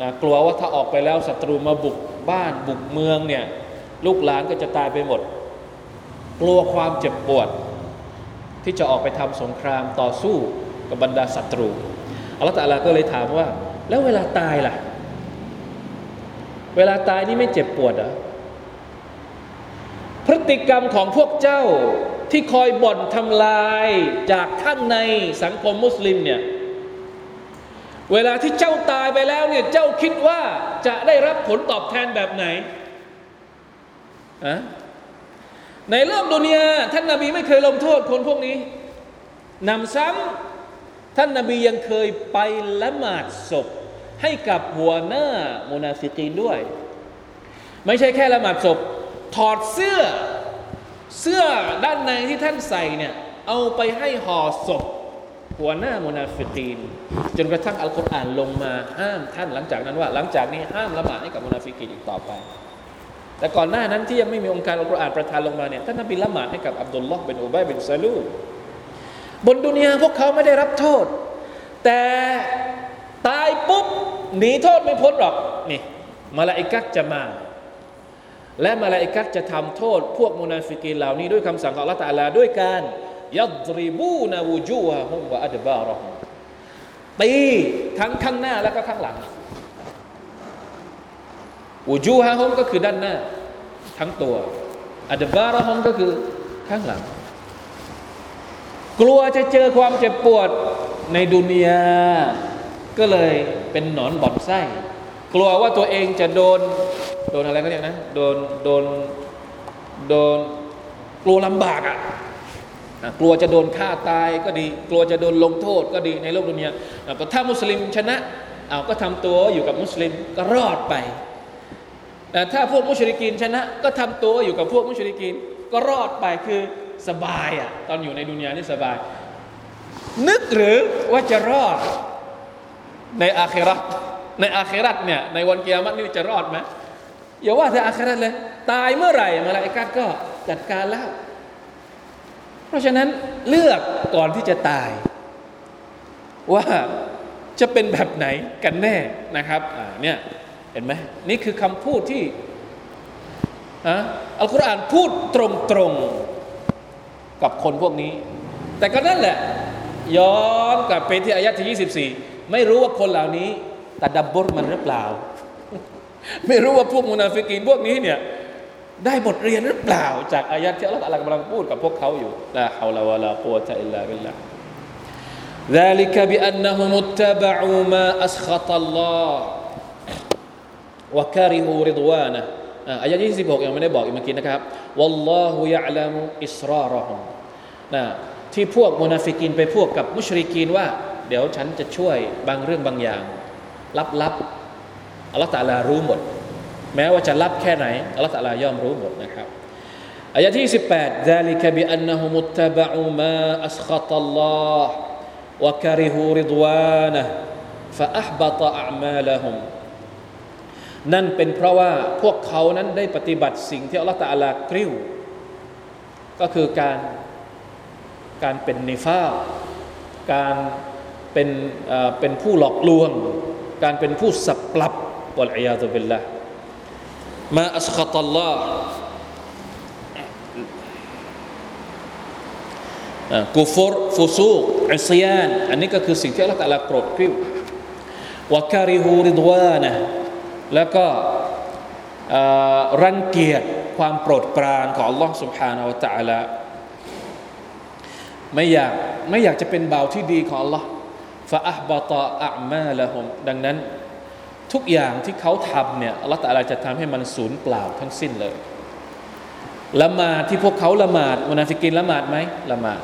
Speaker 1: นะกลัวว่าถ้าออกไปแล้วศัตรูมาบุกบ้านบุกเมืองเนี่ยลูกหลานก็จะตายไปหมด กลัวความเจ็บปวด ที่จะออกไปทำสงครามต่อสู้กับบรรดาศัตรูอัลลอฮฺตะลาก็เลยถามว่า แล้วเวลาตายล่ะ เวลาตายนี่ไม่เจ็บปวดเหรอพฤติกรรมของพวกเจ้าที่คอยบ่นทำลายจากข้างในสังคมมุสลิมเนี่ยเวลาที่เจ้าตายไปแล้วเนี่ยเจ้าคิดว่าจะได้รับผลตอบแทนแบบไหนอะในโลกดุนยาท่านนาบีไม่เคยลงโทษคนพวกนี้หนำซ้ำท่านนาบียังเคยไปละหมาดศพ ให้กับหัวหน้ามุนาฟิกีนด้วย ไม่ใช่แค่ละหมาดศพ ถอดเสื้อเสื้อด้านในที่ท่านใส่เนี่ยเอาไปให้ห่อศพ หัวหน้ามุนาฟิกีน จนกระทั่งอัลกุรอานลงมาห้ามท่านหลังจากนั้นว่า หลังจากนี้ห้ามละหมาดให้กับมุนาฟิกีนอีกต่อไป แต่ก่อนหน้านั้นที่ยังไม่มีโองการอัลกุรอานประทานลงมาเนี่ยท่านนบีละหมาดให้กับอับดุลลอฮ์ บินอุบัย บินซาลูล บนดุนยาพวกเขาไม่ได้รับโทษ แต่ ตายปุ๊บหนีโทษไม่พ้นหรอกนี่มาลาอิกัตจะมา และมาลาอิกัตจะทำโทษ พวกมุนาฟิกีนเหล่านี้ด้วยคำสั่งของอัลลอฮฺตาลาด้วยการيضربون وجوههم وأدبارهمตีทั้งข้างหน้าแล้วก็ข้างหลังวูจูฮะฮุมก็คือด้านหน้า ทั้งตัวอัดบารอฮุมก็คือข้างหลัง กลัวจะเจอความเจ็บปวดในดุนยา ก็เลยเป็นหนอนบ่อนไส้ กลัวว่าตัวเองจะโดน โดนอะไรก็เรียกนะ โดน โดน โดน กลัวลำบากอะ่ะ กลัวจะโดนฆ่าตายก็ดี กลัวจะโดนลงโทษก็ดีในโลกดุนยาถ้ามุสลิมชนะเอาก็ทำตัวอยู่กับมุสลิมก็รอดไป แต่ถ้าพวกมุชริกีนชนะ ก็ทำตัวอยู่กับพวกมุชริกีนก็รอดไปคือสบายอะ่ะตอนอยู่ในดุนยานี่สบาย นึกหรือว่าจะรอด ในอาเคราในอาเคราเนี่ยในวันเกียรตินี่จะรอดไหมอย่าว่าแต่อาเคราเลย ตายเมื่อไหร่มาลาอิกัดก็จัดการแล้ว เพราะฉะนั้นเลือกก่อนที่จะตาย ว่าจะเป็นแบบไหนกันแน่นะครับเนี่ยเห็นไหมนี่คือคำพูดที่อัลกุรอานพูดตรงๆกับคนพวกนี้ แต่ก็นั่นแหละ ย้อนกลับไปที่อายะที่ 24 ไม่รู้ว่าคนเหล่านี้ตัดดับบรมันหรือเปล่า ไม่รู้ว่าพวกมุนาฟิกีนพวกนี้เนี่ยได้บทเรียนหรือเปล่า จากอายัดที่อัลลอฮฺกำลังพูดกับพวกเขาอยู่ลาฮาวลาวะลากุวะตะอิลลาบิลลา ذلك بأنهم اتبعوا ما أسخط الله وكرهوا رضوانه อายะที่16ยังไม่ได้บอกอีกเมื่อกี้นะครับวัลลอฮุยะลัมุอิสรารอฮุมนะที่พวกมุนาฟิกินไปพวกกับมุชริกีนว่า เดี๋ยวฉันจะช่วยบางเรื่องบางอย่าง ลับๆอัลลอฮฺตาลารู้หมด แม้ว่าจะลับแค่ไหนอัลลอฮฺตาลาย่อมรู้หมดนะครับอายะที่18 ذلك بأنهم اتبعوا ما أسخط الله وكرهوا رضوانه فأحبط أعمالهم นั่นเป็นเพราะว่าพวกเขานั้นได้ปฏิบัติสิ่งที่อัลลอฮฺตาลากริ้ว ก็คือการการเป็นนิฟาการ เป็นเป็นผู้หลอกลวง การเป็นผู้สับปรับวลอียาตุบิลละมาอัสขตัลลอฮ์กูฟรฟุซูกอิสยานอันนี้ก็คือสิ่งที่อัลลอฮฺตะลาโกรธกริ้ววะคาริฮูริดวานะแล้วก็รังเกียจความโปรดปรานของ Allah سبحانه และ تعالى ไม่อยากไม่อยากจะเป็นบ่าวที่ดีของ Allah فأحبط أعمالهمดังนั้นทุกอย่างที่เขาทำเนี่ยอัลลอฮฺตะลาจะทำให้มันสูญเปล่าทั้งสิ้นเลยละหมาดที่พวกเขาละหมาดมุนาฟิกีนละหมาดไหมละหมาด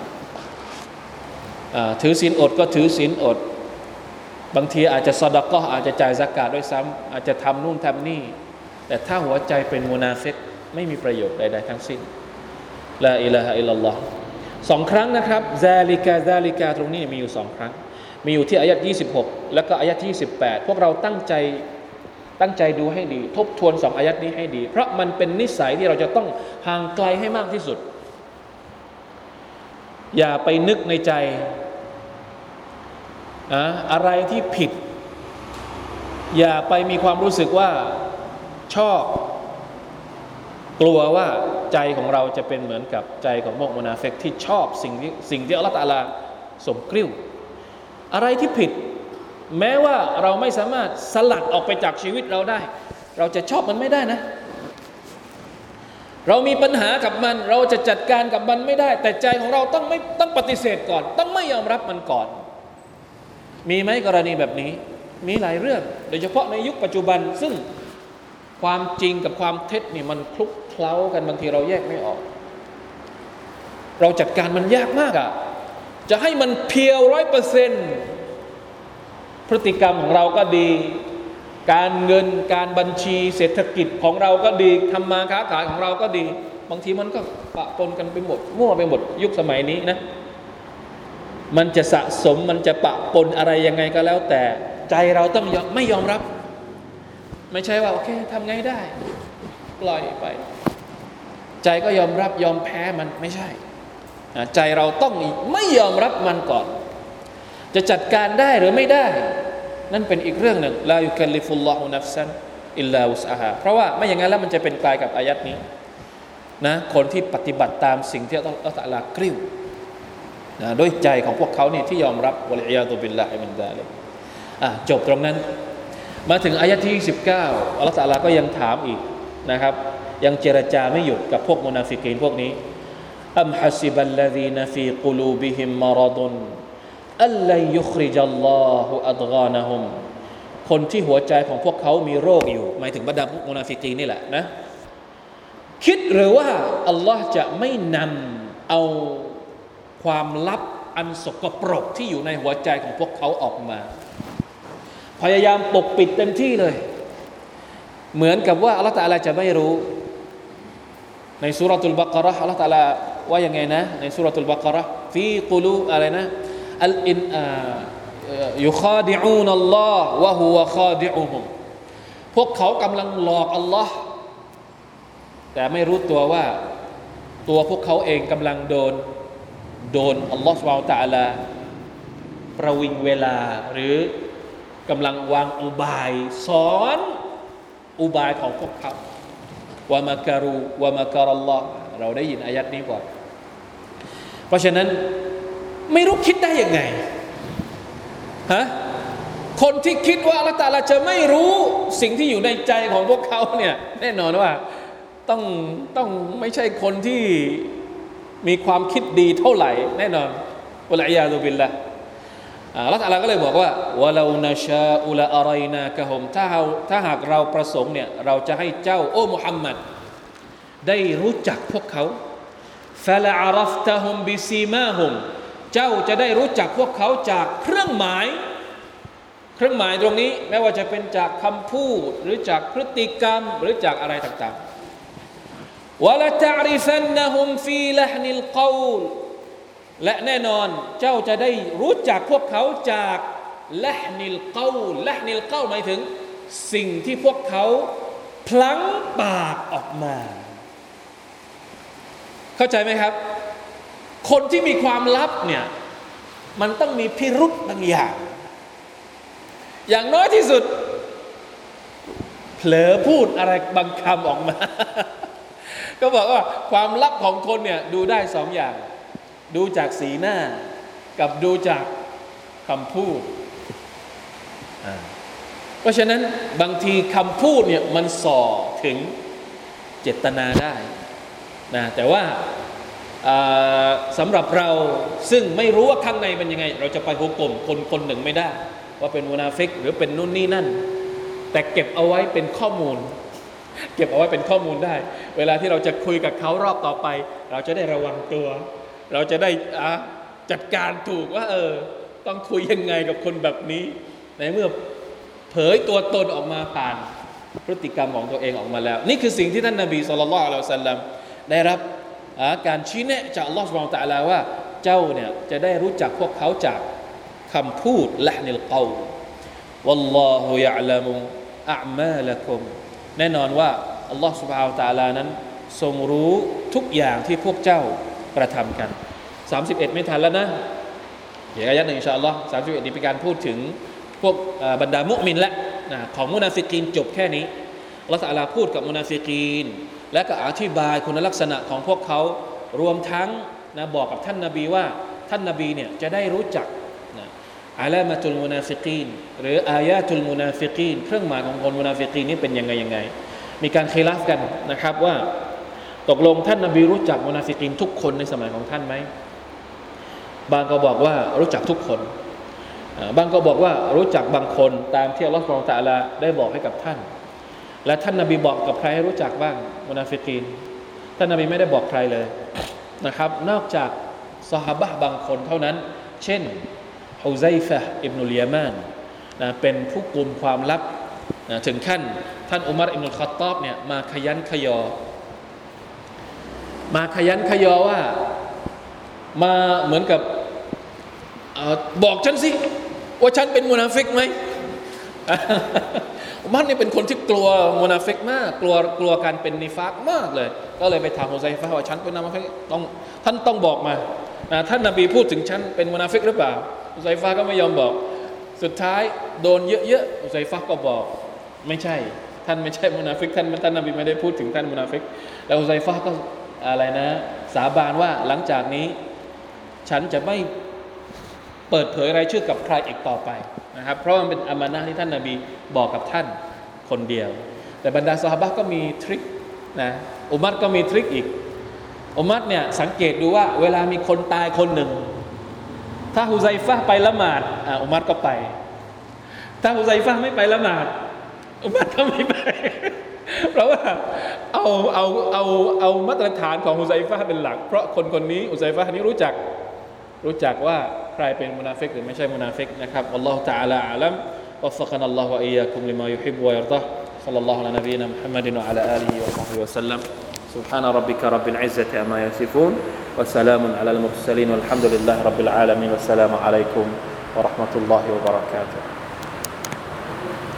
Speaker 1: ถือศีลอดก็ถือศีลอด บางทีอาจจะสดก็อาจจะจ่ายซะกาตด้วยซ้ำอาจจะทำนู่นทำนี่ แต่ถ้าหัวใจเป็นมุนาฟิกไม่มีประโยชน์ใดๆทั้งสิ้นละอิลาฮะอิลลัลลอฮ์สองครั้งนะครับซาลิกาซาลิกาตรงนี้มีอยู่สองครั้ง มีอยู่ที่อายัด26 แล้วก็อายัดที่18พวกเราตั้งใจตั้งใจดูให้ดี ทบทวนสองอายัดนี้ให้ดี เพราะมันเป็นนิสัยที่เราจะต้องห่างไกลให้มากที่สุด อย่าไปนึกในใจอะอะไรที่ผิด อย่าไปมีความรู้สึกว่าชอบ กลัวว่าใจของเราจะเป็นเหมือนกับใจของพวกมนาเฟกที่ชอบสิ่งที่สิ่งที่อัลลอฮฺตาลาสมกริ้ว อะไรที่ผิด แม้ว่าเราไม่สามารถสลัดออกไปจากชีวิตเราได้ เราจะชอบมันไม่ได้นะ เรามีปัญหากับมัน เราจะจัดการกับมันไม่ได้ แต่ใจของเราต้องไม่ต้องปฏิเสธก่อน ต้องไม่ยอมรับมันก่อน มีไหมกรณีแบบนี้ มีหลายเรื่อง โดยเฉพาะในยุคปัจจุบันซึ่งความจริงกับความเท็จนี่มันคลุกเคล้ากันบางทีเราแยกไม่ออก เราจัดการมันยากมากอะ่ะ จะให้มันเพียวร้อยเปอร์เซนต์พฤติกรรมของเราก็ดี การเงินการบัญชีเศรษฐกิจของเราก็ดีทำมาค้าขายของเราก็ดี บางทีมันก็ปะปนกันไปหมดมั่วไปหมดยุคสมัยนี้นะมันจะสะสมมันจะปะปนอะไรยังไงก็แล้ว แต่ใจเราต้องไม่ยอมรับ ไม่ใช่ว่าโอเคทำไงได้ ปล่อยไป ใจก็ยอมรับยอมแพ้มันไม่ใช่ ใจเราต้องไม่ยอมรับมันก่อน จะจัดการได้หรือไม่ได้ นั่นเป็นอีกเรื่องหนึ่งلا يكلف الله نفسا إلا وسعهاเพราะว่าไม่อย่างนั้นแล้วมันจะเป็นกลายกับอายะฮ์นี้นะคนที่ปฏิบัติตามสิ่งที่อัลลอฮฺตะลากริ้วนะด้วยใจของพวกเขาเนี่ยที่ยอมรับوالعياذ بالله من ذلكอะจบตรงนั้น มาถึงอายะที่ 19อัลลอฮฺตะลาก็ยังถามอีกนะครับ ยังเจรจาไม่หยุดกับพวกมุนาฟิกีนพวกนี้ أم حسب الذين في قلوبهم مرض أن لن يخرج الله أضغانهمคนที่หัวใจของพวกเขามีโรคอยู่ หมายถึงบรรดาพวกมุนาฟิกีนนี่แหละนะ คิดหรือว่า อัลลอฮ์จะไม่นำเอาความลับอันสกปรกที่อยู่ในหัวใจของพวกเขาออกมา พยายามปกปิดเต็มที่เลย เหมือนกับว่าอัลลอฮฺตาลาจะไม่รู้ ในสุรทูลบักรห์อัลลอฮฺตาลา ว่ายังไงนะในสุรทูลบักรห์ฟีกุลูอะไรนะอัลอินยุคาดิอูนัลลอฮ์วะฮุวะคาดิอูฮุมพวกเขากำลังหลอกอัลลอฮ์แต่ไม่รู้ตัวว่า ตัวพวกเขาเองกำลังโดน โดนอัลลอฮ์สุบฮฺตะลาประวิงเวลาหรือกำลังวางอุบายสอนอุบายของพวกเขาวามาการูวามาการัลลอฮ์เราได้ยินอายัดนี้ก่อน เพราะฉะนั้นไม่รู้คิดได้ยังไงฮะคนที่คิดว่าละตาลาจะไม่รู้สิ่งที่อยู่ในใจของพวกเขาเนี่ยแน่นอนว่าต้องต้องไม่ใช่คนที่มีความคิดดีเท่าไหร่ แน่นอนอัลลอฮฺยาตุบิลละอัลลอฮฺก็เลยบอกว่าวะลานาชาอุลาอะไรนากะฮมถ้าเราถ้าหากเราประสงค์เนี่ยเราจะให้เจ้าโอ้มุฮัมมัดได้รู้จักพวกเขา ฟลาอารัฟตะฮุมบิซีมาฮุมเจ้าจะได้รู้จักพวกเขาจากเครื่องหมาย เครื่องหมายตรงนี้ไม่ว่าจะเป็นจากคำพูด หรือจากพฤติกรรมหรือจากอะไรต่างๆวะละตะริฟันนะฮุมฟีละนิลกอลและแน่นอนเจ้าจะได้รู้จักพวกเขาจากละนิลกอลละนิลกอลหมายถึง สิ่งที่พวกเขาพลั้งปากออกมา เข้าใจไหมครับ คนที่มีความลับเนี่ยมันต้องมีพิรุษบางอย่าง อย่างน้อยที่สุด เผลอพูดอะไรบางคำออกมา ก็บอกว่าความลับของคนเนี่ยดูได้สองอย่าง ดูจากสีหน้า กับดูจากคำพูด เพราะฉะนั้นบางทีคำพูดเนี่ยมันส่อถึงเจตนาได้ นะแต่ว่าสำหรับเราซึ่งไม่รู้ว่าข้างในเป็นยังไง เราจะไปหุกกลมคนคนหนึ่งไม่ได้ ว่าเป็นมุนาฟิกหรือเป็นนู่นนี่นั่น แต่เก็บเอาไว้เป็นข้อมูล เก็บเอาไว้เป็นข้อมูลได้ เวลาที่เราจะคุยกับเขารอบต่อไป เราจะได้ระวังตัว เราจะได้จัดการถูกว่าเออต้องคุยยังไงกับคนแบบนี้ ในเมื่อเผยตัวตนออกมาผ่านพฤติกรรมของตัวเองออกมาแล้ว นี่คือสิ่งที่ท่านนาบีสุลต่านละอัลสัลลัม ได้รับการชี้แนะจากอัลลอฮฺสุบานตะลาว่าเจ้าเนี่ยจะได้รู้จักพวกเขาจากคำพูดและนิลกาวัลลอฮุยะลัมุอัมาละคุมแน่นอนว่าอัลลอฮฺสุบฮาวตะลานั้น ทรงรู้ทุกอย่างที่พวกเจ้ากระทำกัน 31 ไม่ทันแล้วนะเดี๋ยวอายะฮ์หนึ่งإن شاء الله 31นี้เป็นการพูดถึงพวกบรรดามุมินแหละนะของมุนาฟิกีนจบแค่นี้อัลลอฮฺตะลาพูดกับมุนาฟิกีน และก็อธิบายคุณลักษณะของพวกเขารวมทั้งนะบอกกับท่านนาบีว่าท่านนาบีเนี่ยจะได้รู้จักนะعلامات المنافقينหรือآيات المنافقينเครื่องหมายของคนมุนาฟิกีนนี่เป็นยังไงยังไง มีการخلافกันนะครับว่าตกลงท่านนาบีรู้จักมุนาฟิกีนทุกคนในสมัยของท่านไหมบ้างก็บอกว่ารู้จักทุกคนบ้างก็บอกว่ารู้จักบางคนตามที่อัลลอฮฺ سبحانه وتعالىได้บอกให้กับท่าน และท่านนาบีบอกกับใครให้รู้จักบ้าง มุนาฟิกีนท่านนาบีไม่ได้บอกใครเลยนะครับ นอกจากซอฮาบะฮ์บางคนเท่านั้น เช่นฮุไซฟะอิบนุลยามานนะเป็นผู้กลุ่มความลับนะถึงขั้น ท่านอุมารอิบนุลขัตตอบเนี่ยมาคะยั้นคะยอ มาคะยั้นคะยอว่ามาเหมือนกับอบอกฉันสิ ว่าฉันเป็นมุนาฟิกไหม อุมัรนี่เป็นคนที่กลัวมุนาฟิกมาก กลัวกลัวการเป็นنفاقมากเลย ก็เลยไปถามฮุไซฟะว่าฉันเป็นมุนาฟิกต้องท่านต้องบอกมาท่านนบีพูดถึงฉันเป็นมุนาฟิกหรือเปล่าฮุไซฟะก็ไม่ยอมบอก สุดท้ายโดนเยอะๆฮุไซฟะก็บอก ไม่ใช่ ท่านไม่ใช่มุนาฟิกท่านท่านนบีไม่ได้พูดถึงท่านมุนาฟิกแล้วฮุไซฟะก็อะไรนะ สาบานว่าหลังจากนี้ ฉันจะไม่เปิดเผยรายชื่อกับใครอีกต่อไป นะครับเพราะมันเป็นอามานะที่ท่านนาบีบอกกับท่านคนเดียว แต่บรรดาสหบะก็มี trick นะอุมัรก็มี trick อีกอุมัรเนี่ยสังเกตดูว่าเวลามีคนตายคนหนึ่ง ถ้าฮุไซฟะไปละหมาดอ่าอุมัรก็ไป ถ้าฮุไซฟะไม่ไปละหมาดอุมัรก็ไม่ไปเพราะว่าเอาเอาเอาเอามาตรฐานของฮุไซฟะเป็นหลัก เพราะคนคนนี้ฮุไซฟะนี้รู้จัก รู้จักว่าใครเป็นมุนาฟิกหรือไม่ใช่มุนาฟิกนะครับอัลลอฮฺ تعالى อาลัม وفقنا الله وإياكم لما يحب ويرضى صلى الله على نبينا محمد وعلى آله وصحبه وسلم سبحان ربك رب العزة أما يصفون وسلام على المرسلين والحمد لله رب العالمين والسلام عليكم ورحمة الله وبركاته